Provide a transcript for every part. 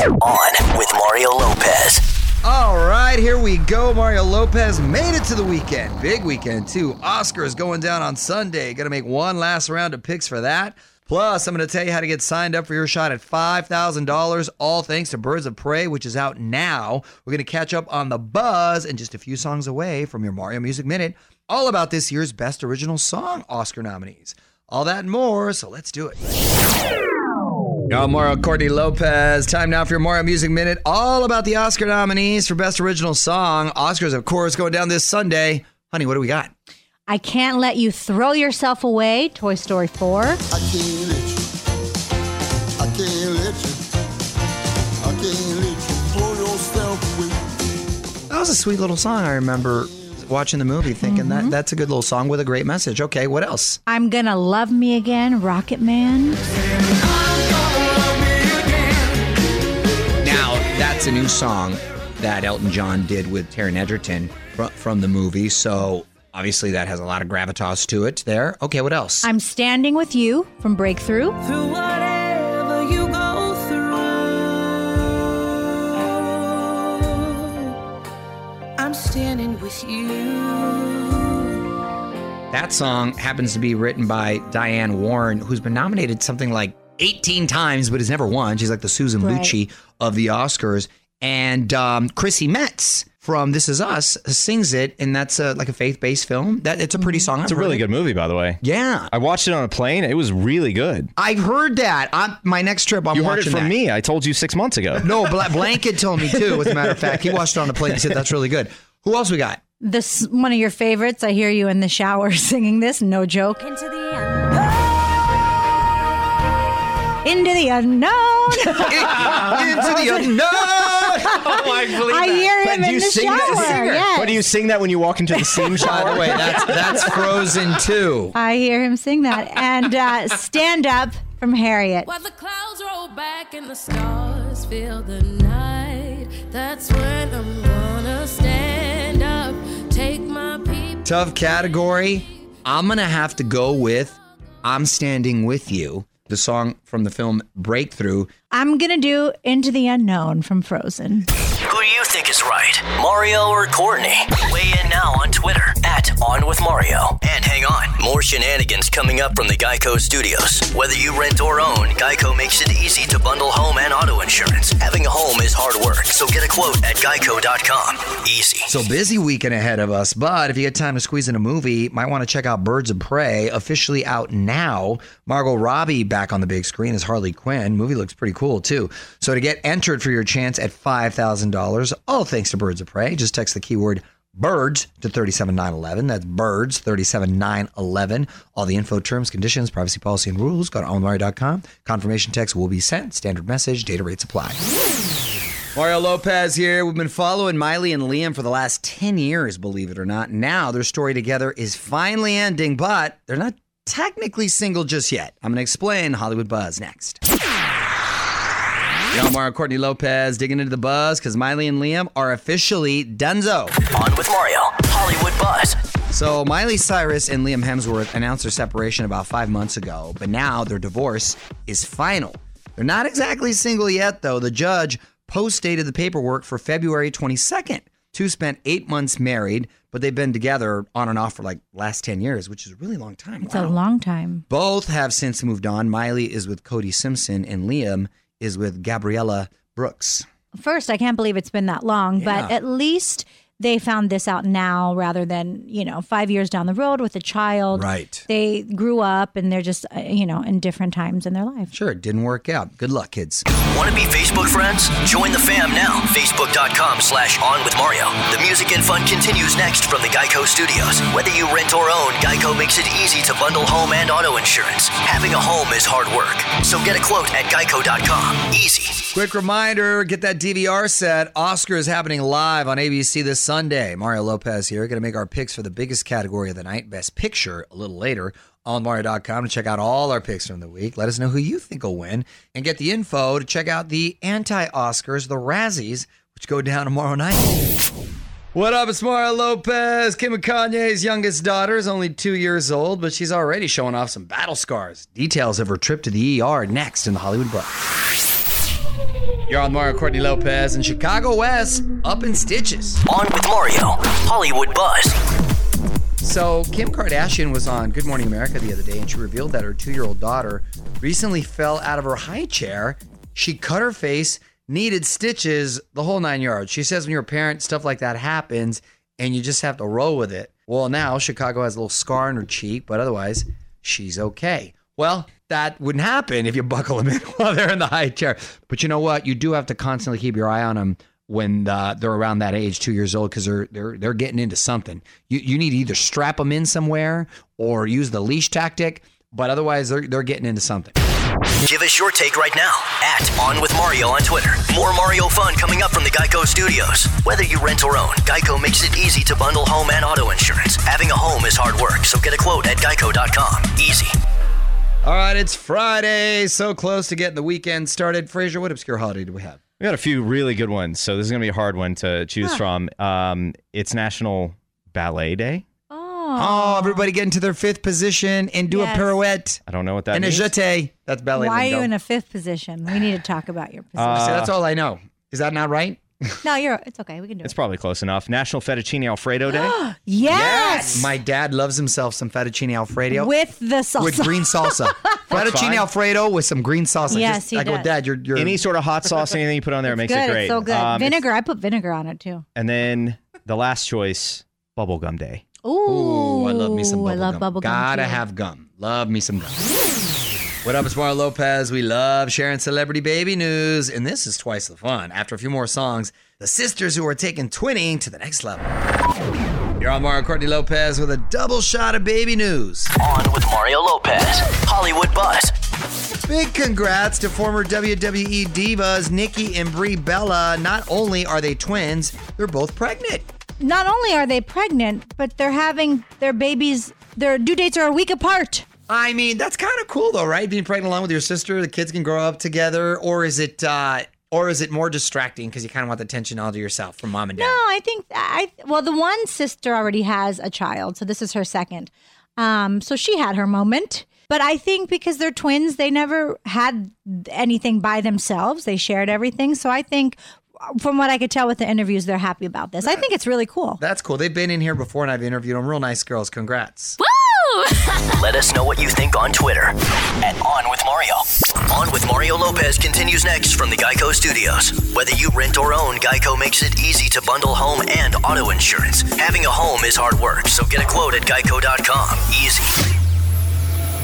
On with Mario Lopez. All right, here we go. Mario Lopez made it to the weekend. Big weekend, too. Oscars going down on Sunday. Going to make one last round of picks for that. Plus, I'm going to tell you how to get signed up for your shot at $5,000, all thanks to Birds of Prey, which is out now. We're going to catch up on the buzz and just a few songs away from your Mario Music Minute, all about this year's Best Original Song Oscar nominees. All that and more, so let's do it. Yo, Mario Courtney Lopez. Time now for your Mario Music Minute, all about the Oscar nominees for Best Original Song. Oscars, of course, going down this Sunday. Honey, what do we got? I can't let you throw yourself away. Toy Story 4. I can't let you. I can't let you. I can't let you throw yourself away. That was a sweet little song. I remember watching the movie thinking that mm-hmm. that's a good little song with a great message. Okay, what else? I'm gonna love me again. Rocket Man. Now, that's a new song that Elton John did with Taron Egerton fr- from the movie. So obviously that has a lot of gravitas to it there. Okay, what else? I'm standing with you from Breakthrough. Through whatever you go through, I'm standing with you. That song happens to be written by Diane Warren, who's been nominated something like 18 times, but has never won. She's like the Susan Right. Lucci of the Oscars. And um, Chrissy Metz from This Is Us sings it, and that's a, like a faith-based film. That it's a pretty song. It's a really good movie, by the way. Yeah, I watched it on a plane. It was really good. I've heard that. On my next trip, I'm You heard it watching from that. me. I told you six months ago. No, Bla- Blanket told me too. As a matter of fact, he watched it on a plane. He said that's really good. Who else we got? This one of your favorites. I hear you in the shower singing this. No joke. Into the unknown. Into the unknown. Into the unknown. Oh, I hear him Do in you the sing shower. that? Yes. But do you sing that when you walk into the steam By shower? the way, that's that's Frozen too. I hear him sing that. And uh, stand up from Harriet. While the clouds roll back and the stars fill the night, that's when I'm gonna stand up, take my people. Tough category. I'm gonna have to go with "I'm Standing with You," the song from the film Breakthrough. I'm going to do Into the Unknown from Frozen. Think is right? Mario or Courtney? Weigh in now on Twitter at On With Mario. And hang on, more shenanigans coming up from the Geico Studios. Whether you rent or own, Geico makes it easy to bundle home and auto insurance. Having a home is hard work, so get a quote at geico.com. Easy. So busy weekend ahead of us, but if you get time to squeeze in a movie, might want to check out Birds of Prey, officially out now. Margot Robbie back on the big screen as Harley Quinn. Movie looks pretty cool too. So to get entered for your chance at five thousand dollars, all thanks to Birds of Prey, just text the keyword birds to 37911 that's birds 37911 all the info terms conditions privacy policy and rules go to onwire.com confirmation text will be sent standard message data rates apply Mario Lopez here. We've been following Miley and Liam for the last 10 years, believe it or not. Now their story together is finally ending, but they're not technically single just yet. I'm going to explain Hollywood Buzz next. Yo, Mario Courtney Lopez digging into the buzz because Miley and Liam are officially dunzo. On with Mario. Hollywood Buzz. So Miley Cyrus and Liam Hemsworth announced their separation about five months ago, but now their divorce is final. They're not exactly single yet, though. The judge post dated the paperwork for February 22nd. Two spent eight months married, but they've been together on and off for like last 10 years, which is a really long time. It's a long time. Both have since moved on. Miley is with Cody Simpson, and Liam is with Gabriella Brooks. First, I can't believe it's been that long, but at least they found this out now rather than, you know, five years down the road with a child. Right. They grew up and they're just, uh, you know, in different times in their life. Sure, it didn't work out. Good luck, kids. Want to be Facebook friends? Join the fam now. Facebook.com slash On With Mario. The music and fun continues next from the Geico Studios. Whether you rent or own, Geico makes it easy to bundle home and auto insurance. Having a home is hard work, so get a quote at geico.com. Easy. Quick reminder get that DVR set. Oscar is happening live on ABC this Sunday. Mario Lopez here. Going to make our picks for the biggest category of the night, Best Picture, a little later on Mario.com to check out all our picks from the week. Let us know who you think will win and get the info to check out the anti Oscars, the Razzies, which go down tomorrow night. What up? It's Mario Lopez. Kim Kanye's youngest daughter is only two years old, but she's already showing off some battle scars. Details of her trip to the ER next in the Hollywood Buzz. You're on Mario Courtney Lopez in Chicago West, up in stitches. On with Mario, Hollywood Buzz. So, Kim Kardashian was on Good Morning America the other day and she revealed that her two year old daughter recently fell out of her high chair. She cut her face, needed stitches, the whole nine yards. She says when you're a parent, stuff like that happens and you just have to roll with it. Well, now Chicago has a little scar on her cheek, but otherwise, she's okay. Well, that wouldn't happen if you buckle them in while they're in the high chair. But you know what? You do have to constantly keep your eye on them when they're around that age, two years old, because they're they're they're getting into something. You you need to either strap them in somewhere or use the leash tactic. But otherwise, they're they're getting into something. Give us your take right now at On With Mario on Twitter. More Mario fun coming up from the Geico Studios. Whether you rent or own, Geico makes it easy to bundle home and auto insurance. Having a home is hard work, so get a quote at geico.com. Easy. All right, it's Friday, so close to getting the weekend started. Fraser, what obscure holiday do we have? We got a few really good ones, so this is gonna be a hard one to choose from. Um, it's National Ballet Day. Oh, everybody get into their fifth position and do Yes. a pirouette I don't know what that and a jeté. That's ballet. Why are lingo. you in a fifth position? We need to talk about your position. Uh, See, that's all I know. Is that not right? no, you're. It's okay. We can do It's it. probably close enough. National Fettuccine Alfredo Day. Yes. My dad loves himself some fettuccine alfredo with the salsa. with green salsa. fettuccine fine. alfredo with some green salsa. Yes, Just, he I go, does. Dad, you're, you're Any sort of hot sauce, anything you put on there makes good. it great. It's so good. Um, it's- vinegar. I put vinegar on it too. And then the last choice, Bubblegum Day. Ooh, Ooh, I love me some bubble I love gum. bubble gum. Gotta too. have gum. Love me some gum. What up, it's Mario Lopez. We love sharing celebrity baby news, and this is twice the fun. After a few more songs, the sisters who are taking twinning to the next level. You're on Mario Courtney Lopez with a double shot of baby news. On with Mario Lopez, Hollywood Buzz. Big congrats to former WWE divas Nikki and Brie Bella. Not only are they twins, they're both pregnant. Not only are they pregnant, but they're having their babies. Their due dates are a week apart. I mean, that's kind of cool though, right? Being pregnant along with your sister, the kids can grow up together, or is it uh or is it more distracting because you kind of want the attention all to yourself from mom and dad? No, I think I. Well, the one sister already has a child, so this is her second. Um, so she had her moment. But I think because they're twins, they never had anything by themselves. They shared everything. So I think, from what I could tell with the interviews, they're happy about this. I think it's really cool. That's cool. They've been in here before and I've interviewed them. Real nice girls. Congrats. Let us know what you think on Twitter at On With Mario. On with Mario Lopez continues next from the Geico Studios. Whether you rent or own, Geico makes it easy to bundle home and auto insurance. Having a home is hard work, so get a quote at geico.com. Easy.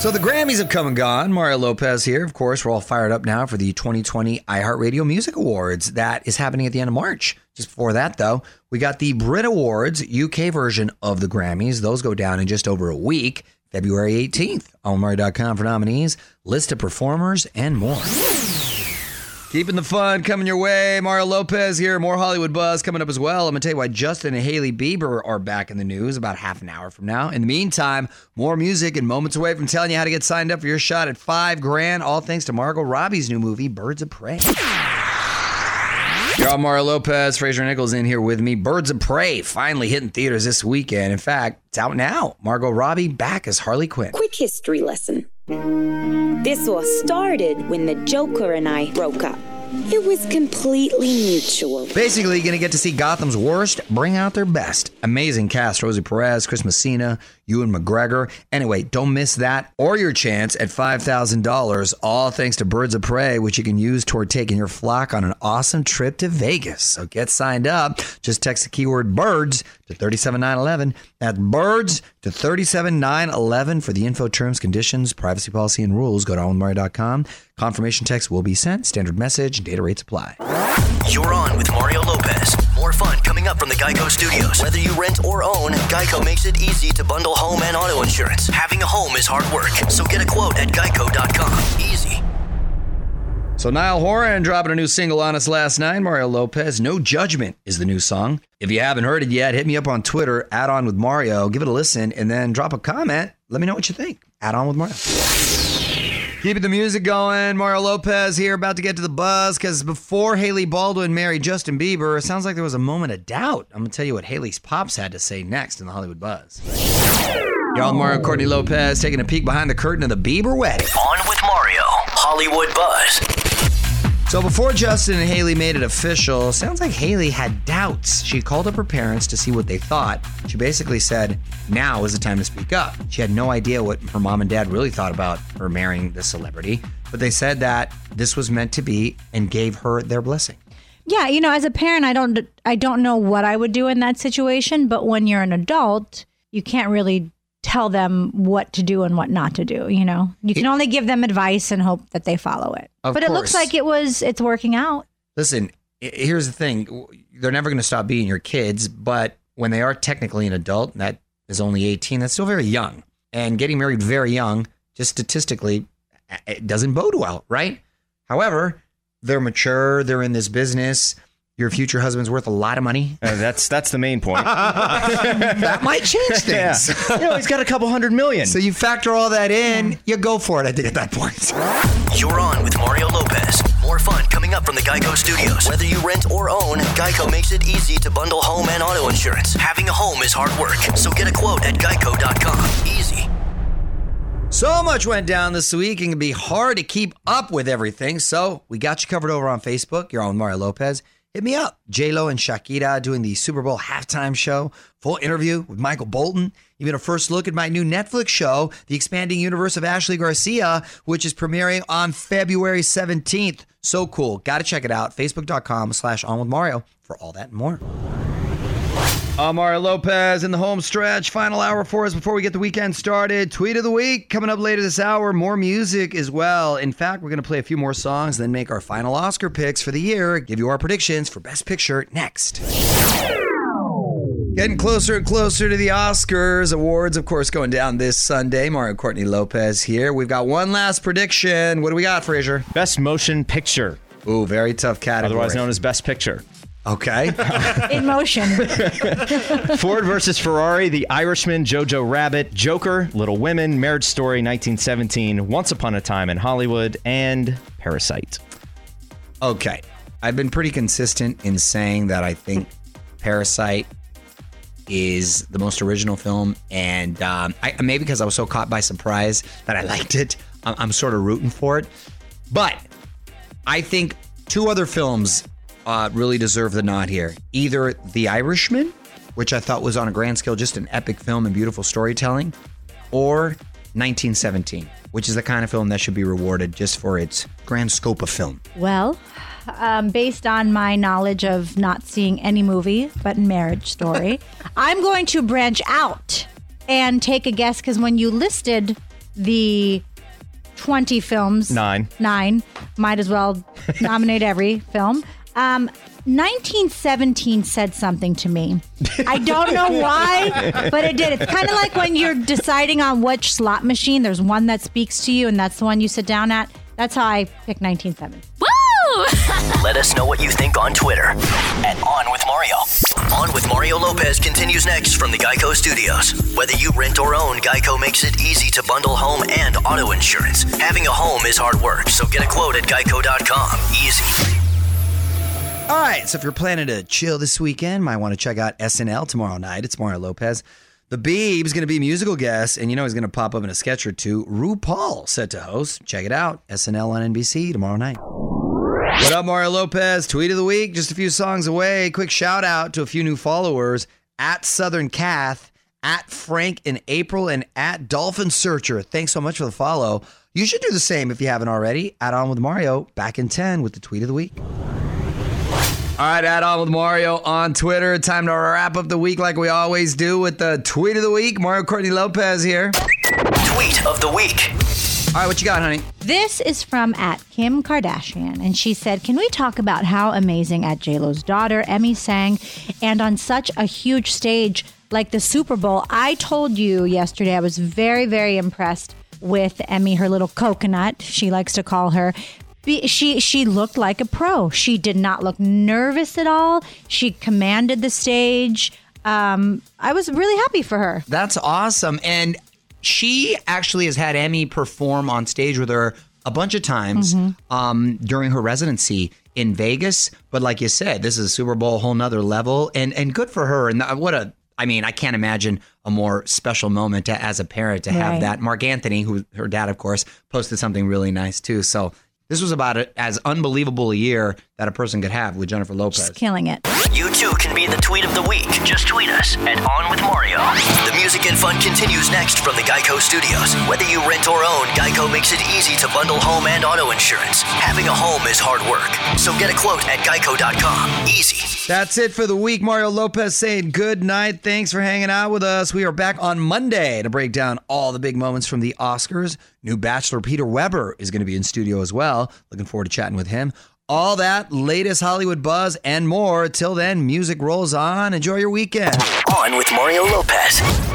So the Grammys have come and gone. Mario Lopez here. Of course, we're all fired up now for the 2020 iHeartRadio Music Awards. That is happening at the end of March. Just before that, though, we got the Brit Awards, UK version of the Grammys. Those go down in just over a week, February 18th. On Mario.com for nominees, list of performers, and more. Keeping the fun coming your way. Mario Lopez here. More Hollywood buzz coming up as well. I'm going to tell you why Justin and Hailey Bieber are back in the news about half an hour from now. In the meantime, more music and moments away from telling you how to get signed up for your shot at five grand, all thanks to Margot Robbie's new movie, Birds of Prey. On Mario Lopez. Fraser Nichols in here with me. Birds of Prey finally hitting theaters this weekend. In fact, it's out now. Margot Robbie back as Harley Quinn. Quick history lesson. This all started when the Joker and I broke up. It was completely mutual. Basically, you're going to get to see Gotham's worst bring out their best. Amazing cast Rosie Perez, Chris Messina, Ewan McGregor. Anyway, don't miss that or your chance at $5,000, all thanks to Birds of Prey, which you can use toward taking your flock on an awesome trip to Vegas. So get signed up. Just text the keyword BIRDS to 37911. That's BIRDS to 37911 for the info, terms, conditions, privacy policy, and rules. Go to onwithmario.com. Confirmation text will be sent. Standard message and data rates apply. You're on with Mario Lopez. More fun coming up from the Geico Studios. Whether you rent or own, Geico makes it easy to bundle home and auto insurance. Having a home is hard work, so get a quote at geico.com. Easy. So Niall Horan dropping a new single on us last night. Mario Lopez, No Judgment is the new song. If you haven't heard it yet, hit me up on Twitter, add on with Mario, give it a listen, and then drop a comment. Let me know what you think. Add on with Mario. Keeping the music going. Mario Lopez here, about to get to the buzz because before Hailey Baldwin married Justin Bieber, it sounds like there was a moment of doubt. I'm going to tell you what Hailey's pops had to say next in the Hollywood Buzz. Y'all, Mario Courtney Lopez taking a peek behind the curtain of the Bieber wedding. On with Mario, Hollywood Buzz. So before Justin and Hailey made it official, sounds like Hailey had doubts. She called up her parents to see what they thought. She basically said, now is the time to speak up. She had no idea what her mom and dad really thought about her marrying the celebrity, but they said that this was meant to be and gave her their blessing. Yeah, you know, as a parent, I don't I don't know what I would do in that situation, but when you're an adult, you can't really tell them what to do and what not to do, you know. You can only give them advice and hope that they follow it. But it looks like it was it's working out. Listen, here's the thing. They're never going to stop being your kids, but when they are technically an adult, that is only 18, that's still very young. And getting married very young, just statistically, it doesn't bode well, right? However, they're mature, they're in this business. Your future husband's worth a lot of money. Uh, that's that's the main point. that might change yeah. things. You know, he's got a couple hundred million. So you factor all that in, you go for it, I think, at that point. You're on with Mario Lopez. More fun coming up from the Geico Studios. Whether you rent or own, Geico makes it easy to bundle home and auto insurance. Having a home is hard work, so get a quote at geico.com. Easy. So much went down this week and it can be hard to keep up with everything. So we got you covered over on Facebook. You're on with Mario Lopez. Hit me up. J-Lo and Shakira doing the Super Bowl halftime show. Full interview with Michael Bolton. Even a first look at my new Netflix show, The Expanding Universe of Ashley Garcia, which is premiering on February 17th. So cool. Got to check it out. Facebook.com slash on with Mario for all that and more. Mario Lopez in the home stretch. Final hour for us before we get the weekend started. Tweet of the week coming up later this hour. More music as well. In fact, we're going to play a few more songs, then make our final Oscar picks for the year. Give you our predictions for Best Picture next. Getting closer and closer to the Oscars. Awards, of course, going down this Sunday. Mario Courtney Lopez here. We've got one last prediction. What do we got, Fraser? Best motion picture, Ooh, very tough category. otherwise known as Best Picture. Okay. In motion. Ford versus Ferrari, The Irishman, Jojo Rabbit, Joker, Little Women, Marriage Story, 1917, Once Upon a Time in Hollywood, and Parasite. Okay. I've been pretty consistent in saying that I think Parasite is the most original film. And um, I, maybe because I was so caught by surprise that I liked it, I'm, I'm sort of rooting for it. But I think two other films uh, really deserve the nod here either The Irishman, which I thought was on a grand scale just an epic film and beautiful storytelling, or 1917, which is the kind of film that should be rewarded just for its grand scope of film. Well, um, based on my knowledge of not seeing any movie but Marriage Story, I'm going to branch out and take a guess because when you listed the 20 films, Nine. nine, might as well nominate every film. Um, 1917 said something to me. I don't know why, but it did. It's kind of like when you're deciding on which slot machine, there's one that speaks to you, and that's the one you sit down at. That's how I pick 1917. Let us know what you think on Twitter at On With Mario. On With Mario Lopez continues next from the Geico Studios. Whether you rent or own, Geico makes it easy to bundle home and auto insurance. Having a home is hard work, so get a quote at geico.com. Easy. All right, so if you're planning to chill this weekend, might want to check out SNL tomorrow night. It's Mario Lopez. The Beeb's going to be musical guest, and you know he's going to pop up in a sketch or two. RuPaul set to host. Check it out. SNL on NBC tomorrow night. What up, Mario Lopez? Tweet of the week, just a few songs away. Quick shout out to a few new followers at Southern Cath, at Frank in April, and at Dolphin Searcher. Thanks so much for the follow. You should do the same if you haven't already. Add on with Mario, back in 10 with the tweet of the week. All right, add on with Mario on Twitter. Time to wrap up the week like we always do with the tweet of the week. Mario Courtney Lopez here. Tweet of the week. All right, what you got, honey? This is from at Kim Kardashian, and she said, "Can we talk about how amazing at J Lo's daughter Emme sang, and on such a huge stage like the Super Bowl? I told you yesterday I was very, very impressed with Emme, her little coconut. She likes to call her." Be- She she looked like a pro. She did not look nervous at all. She commanded the stage. Um, I was really happy for her. That's awesome. And she actually has had Emme perform on stage with her a bunch of times um, during her residency in Vegas. But like you said, this is a Super Bowl, whole nother level, and and good for her. And what a I mean, I can't imagine a more special moment to, as a parent to have Right. that. Marc Anthony, who her dad, of course, posted something really nice too. So This was about a, as unbelievable a year that a person could have with Jennifer Lopez. Just killing it. You too can be the tweet of the week. Just tweet us at On With Mario. The music and fun continues next from the Geico Studios. Whether you rent or own, Geico makes it easy to bundle home and auto insurance. Having a home is hard work, so get a quote at geico.com. Easy. That's it for the week. Mario Lopez saying good night. Thanks for hanging out with us. We are back on Monday to break down all the big moments from the Oscars. New Bachelor Peter Weber is going to be in studio as well. Looking forward to chatting with him. All that, latest Hollywood buzz, and more. Till then, music rolls on. Enjoy your weekend. On with Mario Lopez.